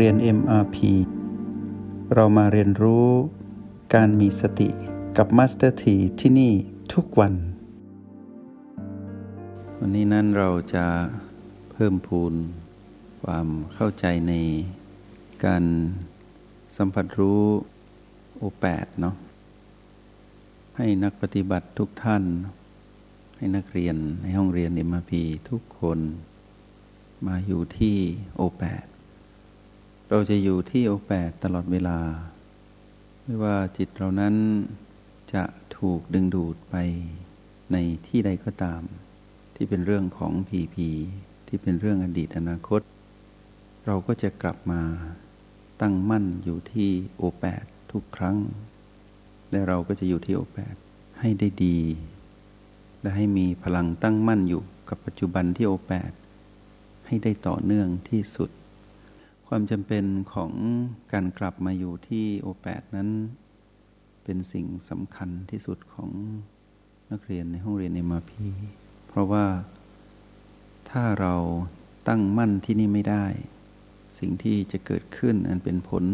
เรียน MRP เรามาเรียนรู้การมีสติกับ Master T ที่ที่นี่ทุกวัน วันนี้นั้นเราจะเพิ่มพูนความเข้าใจในการสัมผัสรู้โอแปดเนาะให้นักปฏิบัติทุกท่าน ให้นักเรียนในห้องเรียน MRP ทุกคนมาอยู่ที่โอแปด เราจะอยู่ที่โอแปดตลอดเวลา ไม่ว่าจิตเรานั้นจะถูกดึงดูดไปในที่ใดก็ตาม ที่เป็นเรื่องของผีผีที่เป็นเรื่องอดีตอนาคต เราก็จะกลับมาตั้งมั่นอยู่ที่โอแปดทุกครั้ง และเราก็จะอยู่ที่โอแปดให้ได้ดี และให้มีพลังตั้งมั่นอยู่กับปัจจุบันที่โอแปดให้ได้ต่อเนื่องที่สุด ความจำเป็นของการกลับมาอยู่ที่โอแปดนั้น เป็นสิ่งสำคัญที่สุดของนักเรียนในห้องเรียนเอ็มพีเพราะว่าถ้าเราตั้งมั่นที่นี่ไม่ได้ สิ่งที่จะเกิดขึ้นอันเป็นผล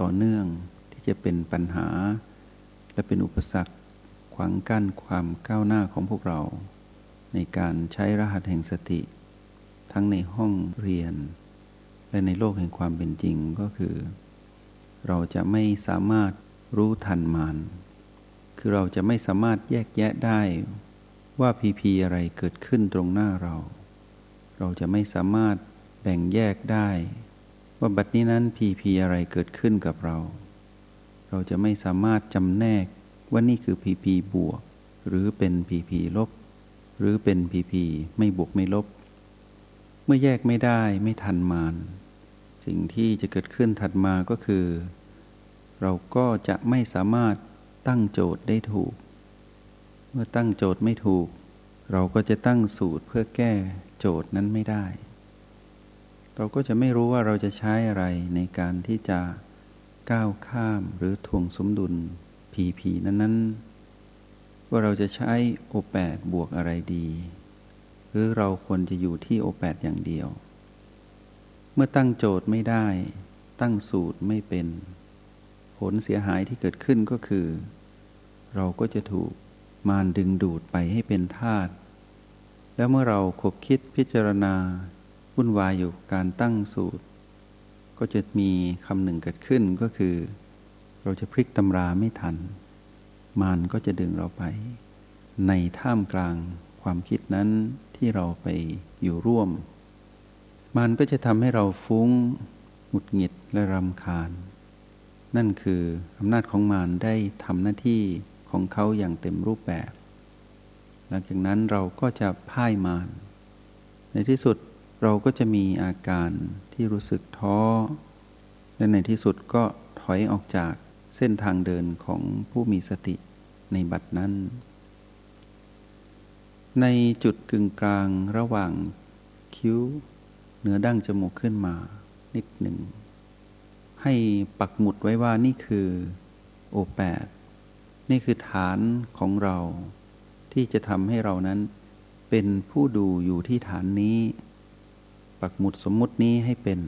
ต่อเนื่องที่จะเป็นปัญหา และเป็นอุปสรรคขวางกั้นความก้าวหน้าของพวกเรา ในการใช้รหัสแห่งสติ ทั้งในห้องเรียน และในโลกแห่งความเป็นจริงก็คือ เราจะไม่สามารถรู้ทันมาน คือเราจะไม่สามารถแยกแยะได้ว่าพีพีอะไรเกิดขึ้นตรงหน้าเรา เราจะไม่สามารถแบ่งแยกได้ ว่าบัดนี้นั้นพีพีอะไรเกิดขึ้นกับเรา เราจะไม่สามารถจำแนกว่านี่คือพีพีบวก หรือเป็นพีพีลบ หรือเป็นพีพีไม่บวกไม่ลบ เมื่อแยกไม่ได้ไม่ทันมาน สิ่งที่จะเกิดขึ้นถัดมาก็คือ เราก็จะไม่สามารถตั้งโจทย์ได้ถูก เมื่อตั้งโจทย์ไม่ถูก เราก็จะตั้งสูตรเพื่อแก้โจทย์นั้นไม่ได้ เราก็จะไม่รู้ว่าเราจะใช้อะไรในการที่จะก้าวข้ามหรือทวงสมดุลผีผีนั้นๆ ว่าเราจะใช้โอแปดบวกอะไรดี หรือเราควรจะอยู่ที่โอแปดอย่างเดียว เมื่อตั้งโจทย์ไม่ได้ ตั้งสูตรไม่เป็น ผลเสียหายที่เกิดขึ้นก็คือ เราก็จะถูกมารดึงดูดไปให้เป็นทาสแล้วเมื่อเราคบคิดพิจารณาวุ่นวายอยู่การตั้งสูตร ก็จะมีคำหนึ่งเกิดขึ้นก็คือ เราจะพลิกตำราไม่ทัน มารก็จะดึงเราไป ในท่ามกลางความคิดนั้นที่เราไปอยู่ร่วม มันก็จะทำให้เราฟุ้งหงุดหงิดและรำคาญ นั่นคืออำนาจของมารได้ทำหน้าที่ของเขาอย่างเต็มรูปแบบ หลังจากนั้นเราก็จะพ่ายมาร ในที่สุดเราก็จะมีอาการที่รู้สึกท้อ และในที่สุดก็ถอยออกจากเส้นทางเดินของผู้มีสติในบัดนั้น ในจุดกึ่งกลางระหว่างคิ้ว เหนือดั้งจมูกขึ้นมานิดหนึ่ง ให้ปักหมุดไว้ว่านี่คือโอแปดนี่คือฐานของเรา ที่จะทำให้เรานั้นเป็นผู้ดูอยู่ที่ฐานนี้ ปักหมุดสมมุตินี้ให้เป็น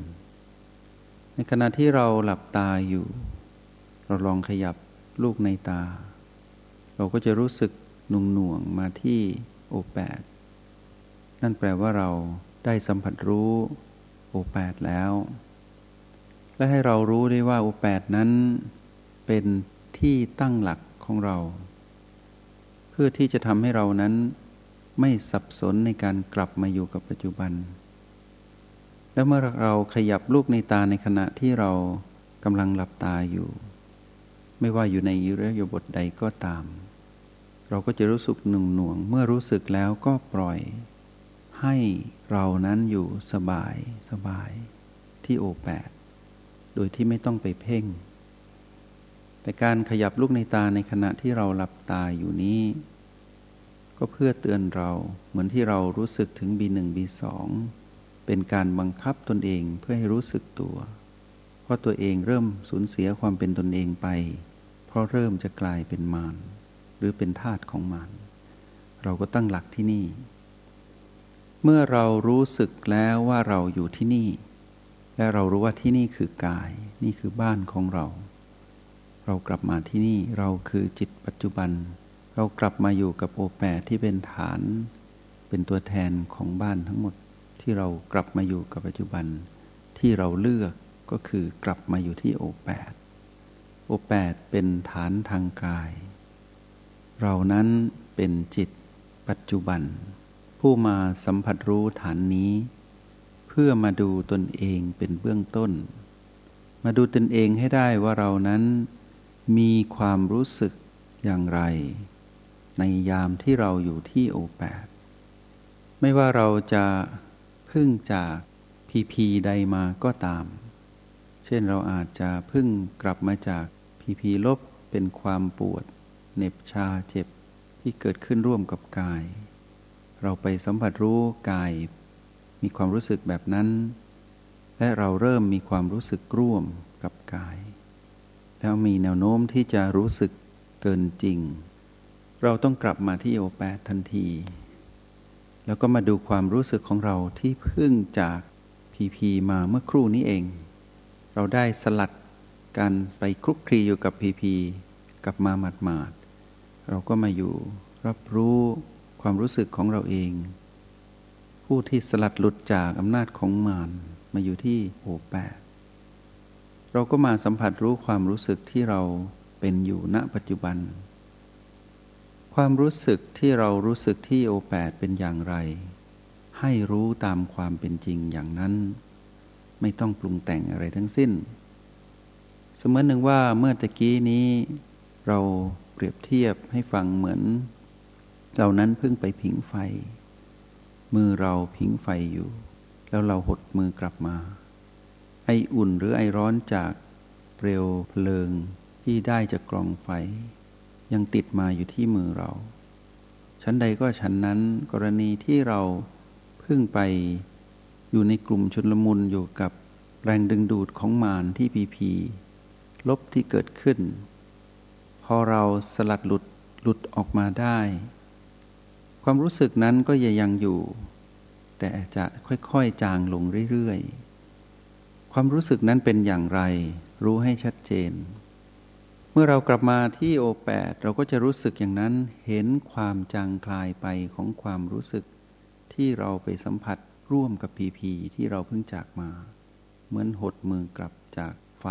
ในขณะที่เราหลับตาอยู่ เราลองขยับลูกในตา เราก็จะรู้สึกนุ่งหน่วงมาที่โอแปดนั่นแปลว่าเรา ได้สัมผัสรู้โอแปดแล้ว และให้เรารู้ได้ว่าโอแปดนั้น เป็นที่ตั้งหลักของเรา เพื่อที่จะทำให้เรานั้นไม่สับสนในการกลับมาอยู่กับปัจจุบัน แล้วเมื่อเราขยับลูกในตาในขณะที่เรากำลังหลับตาอยู่ ไม่ว่าอยู่ในยุรยบทใดก็ตาม เราก็จะรู้สึกหนุ่งหน่วง เมื่อรู้สึกแล้วก็ปล่อย ให้เรานั้นอยู่สบายสบายที่โอแปดโดยที่ไม่ต้องไปเพ่ง แต่การขยับลูกในตาในขณะที่เราหลับตาอยู่นี้ ก็เพื่อเตือนเราเหมือนที่เรารู้สึกถึงบีหนึ่งบีสองเป็นการบังคับตนเองเพื่อให้รู้สึกตัว เพราะตัวเองเริ่มสูญเสียความเป็นตนเองไป เพราะเริ่มจะกลายเป็นมารหรือเป็นธาตุของมันเราก็ตั้งหลักที่นี่ เมื่อเรารู้สึกแล้วว่าเราอยู่ที่นี่ และเรารู้ว่าที่นี่คือกาย นี่คือบ้านของเรา เรากลับมาที่นี่เราคือจิตปัจจุบัน เรากลับมาอยู่กับโอแปดที่เป็นฐาน เป็นตัวแทนของบ้านทั้งหมดที่เรากลับมาอยู่กับปัจจุบัน ที่เราเลือกก็คือกลับมาอยู่ที่โอแปดโอแปดเป็นฐานทางกาย เรานั้นเป็นจิตปัจจุบัน ผู้มาสัมผัสรู้ฐานนี้ เพื่อมาดูตนเองเป็นเบื้องต้น มาดูตนเองให้ได้ว่าเรานั้น มีความรู้สึกอย่างไร ในยามที่เราอยู่ที่โอแปดไม่ว่าเราจะพึ่งจากพีพีใดมาก็ตาม เช่นเราอาจจะพึ่งกลับมาจากพีพีลบเป็นความปวดเหน็บชาเจ็บที่เกิดขึ้นร่วมกับกาย เราไปสัมผัสรู้กาย มีความรู้สึกแบบนั้น และเราเริ่มมีความรู้สึกร่วมกับกาย แล้วมีแนวโน้มที่จะรู้สึกเกินจริง เราต้องกลับมาที่โอแปดทันที แล้วก็มาดูความรู้สึกของเราที่เพิ่งจากพีพีมาเมื่อครู่นี้เอง เราได้สลัดการไปคลุกคลีอยู่กับพีพีกลับมาหมาดหมาดเราก็มาอยู่รับรู้ ความรู้สึกของเราเอง ผู้ที่สลัดหลุดจากอำนาจของมารมาอยู่ที่โอแปดเราก็มาสัมผัสรู้ความรู้สึกที่เราเป็นอยู่ณปัจจุบัน ความรู้สึกที่เรารู้สึกที่โอแปดเป็นอย่างไร ให้รู้ตามความเป็นจริงอย่างนั้น ไม่ต้องปรุงแต่งอะไรทั้งสิ้น เสมือนหนึ่งว่าเมื่อตะกี้นี้เราเปรียบเทียบให้ฟังเหมือน เรานั้นเพิ่งไปผิงไฟ มือเราผิงไฟอยู่ แล้วเราหดมือกลับมา ไออุ่นหรือไอร้อนจากเปลวเพลิงที่ได้จากกรองไฟ ยังติดมาอยู่ที่มือเรา ชั้นใดก็ชั้นนั้นกรณีที่เราเพิ่งไปอยู่ในกลุ่มชนลมุนอยู่กับแรงดึงดูดของมารที่พีพีลบที่เกิดขึ้น พอเราสลัดหลุดหลุดออกมาได้ ความรู้สึกนั้นก็ยังอยู่ แต่จะค่อยๆจางลงเรื่อยๆ ความรู้สึกนั้นเป็นอย่างไร รู้ให้ชัดเจน เมื่อเรากลับมาที่โอแปดเราก็จะรู้สึกอย่างนั้นเห็นความจางคลายไปของความรู้สึก ที่เราไปสัมผัสร่วมกับพีพีที่เราเพิ่งจากมา เหมือนหดมือกลับจากไฟ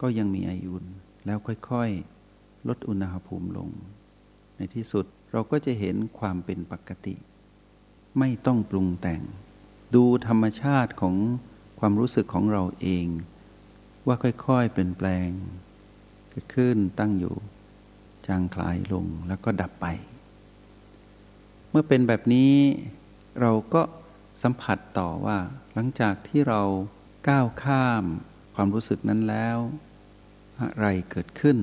ก็ยังมีไออุ่นแล้วค่อยๆ ลดอุณหภูมิลง ที่สุดเราก็จะเห็นความเป็นปกติ ไม่ต้องปรุงแต่ง ดูธรรมชาติของความรู้สึกของเราเอง ว่าค่อยๆเปลี่ยนแปลง เกิดขึ้นตั้งอยู่ จางคลายลงแล้วก็ดับไป เมื่อเป็นแบบนี้เราก็สัมผัสต่อว่า หลังจากที่เราก้าวข้ามความรู้สึกนั้นแล้ว อะไรเกิดขึ้น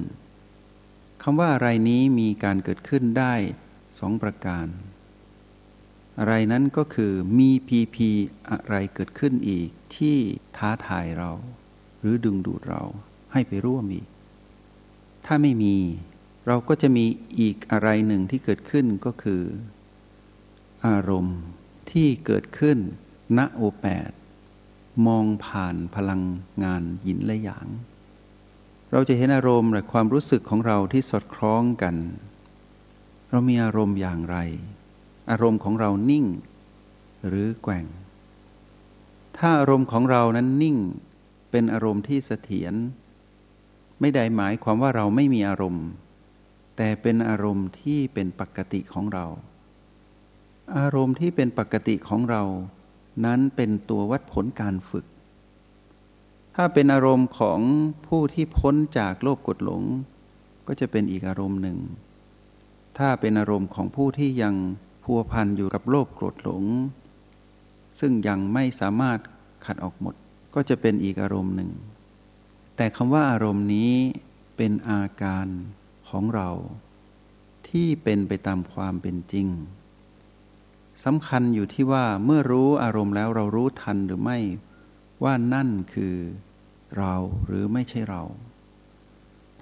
คำว่าอะไรนี้มีการเกิดขึ้นได้สองประการ อะไรนั้นก็คือมีพีพีอะไรเกิดขึ้นอีกที่ท้าทายเรา หรือดึงดูดเราให้ไปร่วมอีก ถ้าไม่มี เราก็จะมีอีกอะไรหนึ่งที่เกิดขึ้นก็คือ อารมณ์ที่เกิดขึ้นณโอแปดมองผ่านพลังงานหยินและหยาง เราจะเห็นอารมณ์และความรู้สึกของเราที่สอดคล้องกัน เรามีอารมณ์อย่างไร อารมณ์ของเรานิ่ง หรือแกว่ง ถ้าอารมณ์ของเรานั้นนิ่ง เป็นอารมณ์ที่เสถียร ไม่ได้หมายความว่าเราไม่มีอารมณ์ แต่เป็นอารมณ์ที่เป็นปกติของเรา อารมณ์ที่เป็นปกติของเรา นั้นเป็นตัววัดผลการฝึก ถ้าเป็นอารมณ์ของผู้ที่พ้นจากโลภกดหลง ก็จะเป็นอีกอารมณ์หนึ่ง ถ้าเป็นอารมณ์ของผู้ที่ยังพัวพันอยู่กับโลภโกรธหลง ซึ่งยังไม่สามารถขัดออกหมด ก็จะเป็นอีกอารมณ์หนึ่ง แต่คำว่าอารมณ์นี้เป็นอาการของเราที่เป็นไปตามความเป็นจริงสำคัญอยู่ที่ว่าเมื่อรู้อารมณ์แล้วเรารู้ทันหรือไม่ ว่านั่นคือเราหรือไม่ใช่เรา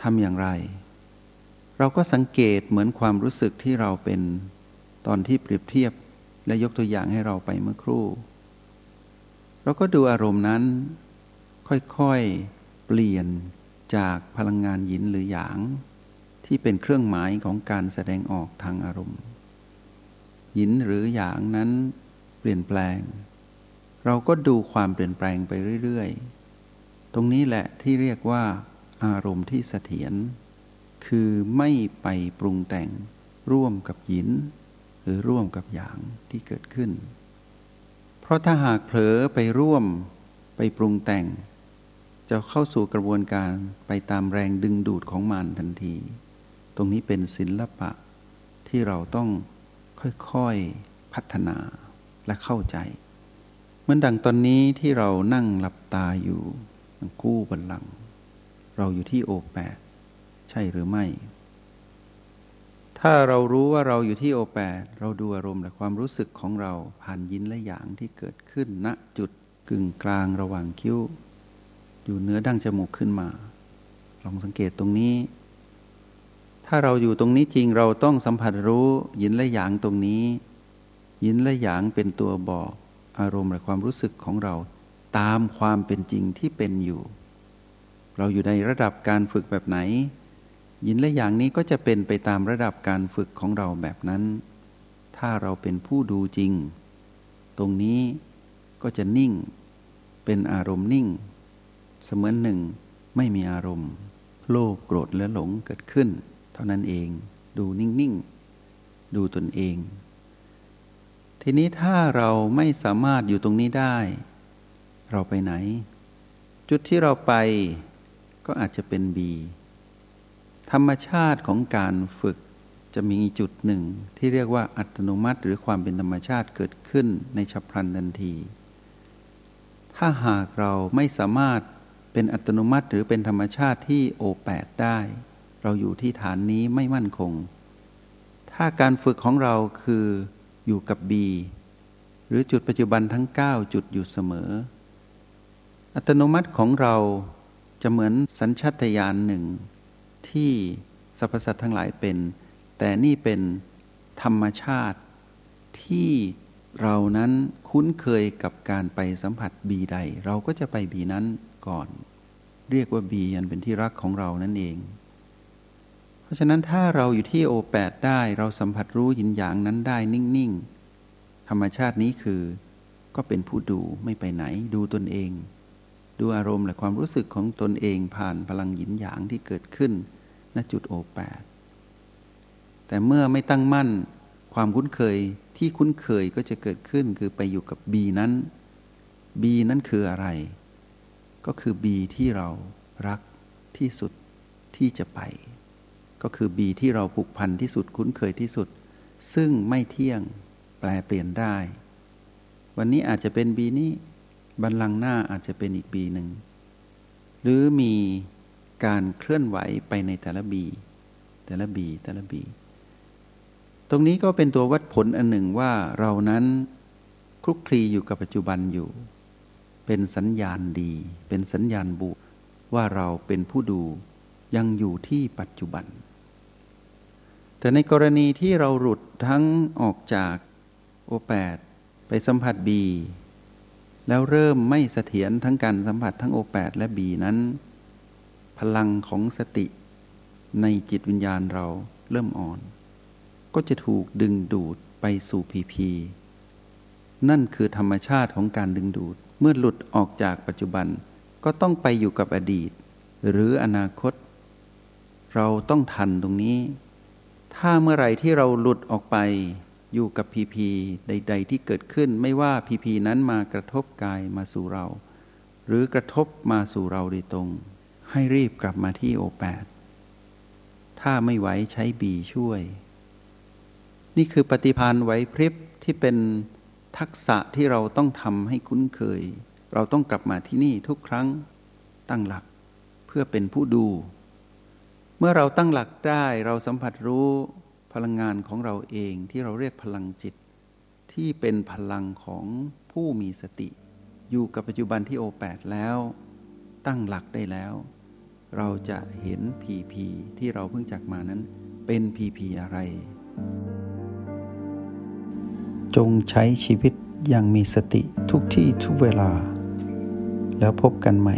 ทำอย่างไร เราก็สังเกตเหมือนความรู้สึกที่เราเป็นตอนที่เปรียบเทียบและยกตัวอย่างให้เราไปเมื่อครู่ เราก็ดูอารมณ์นั้น ค่อยๆเปลี่ยนจากพลังงานหยินหรือหยาง ที่เป็นเครื่องหมายของการแสดงออกทางอารมณ์ หยินหรือหยางนั้นเปลี่ยนแปลง เราก็ดูความเปลี่ยนแปลงไปเรื่อยๆ ตรงนี้แหละที่เรียกว่า อารมณ์ที่เสถียร คือไม่ไปปรุงแต่ง ร่วมกับหยิน หรือร่วมกับหยางที่เกิดขึ้น เพราะถ้าหากเผลอไปร่วมไปปรุงแต่ง จะเข้าสู่กระบวนการไปตามแรงดึงดูดของมันทันที ตรงนี้เป็นศิลปะที่เราต้องค่อยๆพัฒนาและเข้าใจ เหมือนดังตอนนี้ที่เรานั่งหลับตาอยู่กู้บันลัง เราอยู่ที่โอแปดใช่หรือไม่ ถ้าเรารู้ว่าเราอยู่ที่โอแปดเราดูอารมณ์และความรู้สึกของเราผ่านยินและหยางที่เกิดขึ้นณจุดกึ่งกลางระหว่างคิ้ว อยู่เนื้อดั้งจมูกขึ้นมา ลองสังเกตตรงนี้ ถ้าเราอยู่ตรงนี้จริงเราต้องสัมผัสรู้ยินและหยางตรงนี้ ยินและหยางเป็นตัวบอก อารมณ์และความรู้สึกของเราตามความเป็นจริงที่เป็นอยู่ เราอยู่ในระดับการฝึกแบบไหน ยินและอย่างนี้ก็จะเป็นไปตามระดับการฝึกของเราแบบนั้น ถ้าเราเป็นผู้ดูจริง ตรงนี้ก็จะนิ่ง เป็นอารมณ์นิ่ง เสมือนหนึ่งไม่มีอารมณ์ โลภโกรธและหลงเกิดขึ้น เท่านั้นเอง ดูนิ่ง ๆ ดูตนเอง ทีนี้ถ้าเราไม่สามารถอยู่ตรงนี้ได้ เราไปไหน จุดที่เราไปก็อาจจะเป็นบีธรรมชาติของการฝึกจะมีจุดหนึ่ง ที่เรียกว่าอัตโนมัติหรือความเป็นธรรมชาติเกิดขึ้นในฉับพลันทันที ถ้าหากเราไม่สามารถเป็นอัตโนมัติหรือเป็นธรรมชาติที่โอแปดได้ เราอยู่ที่ฐานนี้ไม่มั่นคง ถ้าการฝึกของเราคือ อยู่กับบีหรือจุดปัจจุบันทั้ง 9 จุดอยู่เสมอ อัตโนมัติของเราจะเหมือนสัญชาตญาณหนึ่ง ที่สรรพสัตว์ทั้งหลายเป็น แต่นี่เป็นธรรมชาติที่เรานั้นคุ้นเคยกับการไปสัมผัสบีใด เราก็จะไปบีนั้นก่อน เรียกว่าบีอันเป็นที่รักของเรานั่นเอง เพราะฉะนั้นถ้าเราอยู่ที่โอแปดได้เราสัมผัสรู้ยินหยางนั้นได้นิ่ง ๆ ธรรมชาตินี้คือก็เป็นผู้ดูไม่ไปไหน ดูตนเอง ดูอารมณ์และความรู้สึกของตนเองผ่านพลังหยินหยางที่เกิดขึ้นณจุดโอแปดแต่เมื่อไม่ตั้งมั่นความคุ้นเคยที่คุ้นเคยก็จะเกิดขึ้นคือไปอยู่กับบีนั้นบีนั้นคืออะไร ก็คือบีที่เรารักที่สุดที่จะไป ก็คือบีที่เราผูกพันที่สุดคุ้นเคยที่สุด ซึ่งไม่เที่ยงแปลเปลี่ยนได้ วันนี้อาจจะเป็นบีนี้บัลลังก์หน้าอาจจะเป็นอีกบีหนึ่ง หรือมีการเคลื่อนไหวไปในแต่ละบี แต่ละบีแต่ละบี ตรงนี้ก็เป็นตัววัดผลอันหนึ่งว่าเรานั้นคลุกคลีอยู่กับปัจจุบันอยู่ เป็นสัญญาณดี เป็นสัญญาณบุว่าเราเป็นผู้ดู ยังอยู่ที่ปัจจุบัน แต่ในกรณีที่เราหลุดทั้งออกจากโอแปดไปสัมผัสบีแล้วเริ่มไม่เสถียรทั้งการสัมผัสทั้งโอแปดและบีนั้น พลังของสติในจิตวิญญาณเราเริ่มอ่อน ก็จะถูกดึงดูดไปสู่พีพีนั่นคือธรรมชาติของการดึงดูด เมื่อหลุดออกจากปัจจุบันก็ต้องไปอยู่กับอดีต หรืออนาคต เราต้องทันตรงนี้ ถ้าเมื่อไหร่ที่เราหลุดออกไปอยู่กับพีพีใด ๆ ที่เกิดขึ้นไม่ว่าพีพีนั้นมากระทบกายมาสู่เรา หรือกระทบมาสู่เราโดยตรง ให้รีบกลับมาที่โอแปดถ้าไม่ไหวใช้บีช่วย นี่คือปฏิพานไหวพริบที่เป็นทักษะที่เราต้องทำให้คุ้นเคย เราต้องกลับมาที่นี่ทุกครั้งตั้งหลักเพื่อเป็นผู้ดู เมื่อเราตั้งหลักได้เราสัมผัสรู้พลังงานของเราเองที่เราเรียกพลังจิต ที่เป็นพลังของผู้มีสติ อยู่กับปัจจุบันที่โอแปดแล้ว ตั้งหลักได้แล้ว เราจะเห็นพีพีที่เราเพิ่งจักมานั้นเป็นพีพีอะไร จงใช้ชีวิตอย่างมีสติทุกที่ทุกเวลา แล้วพบกันใหม่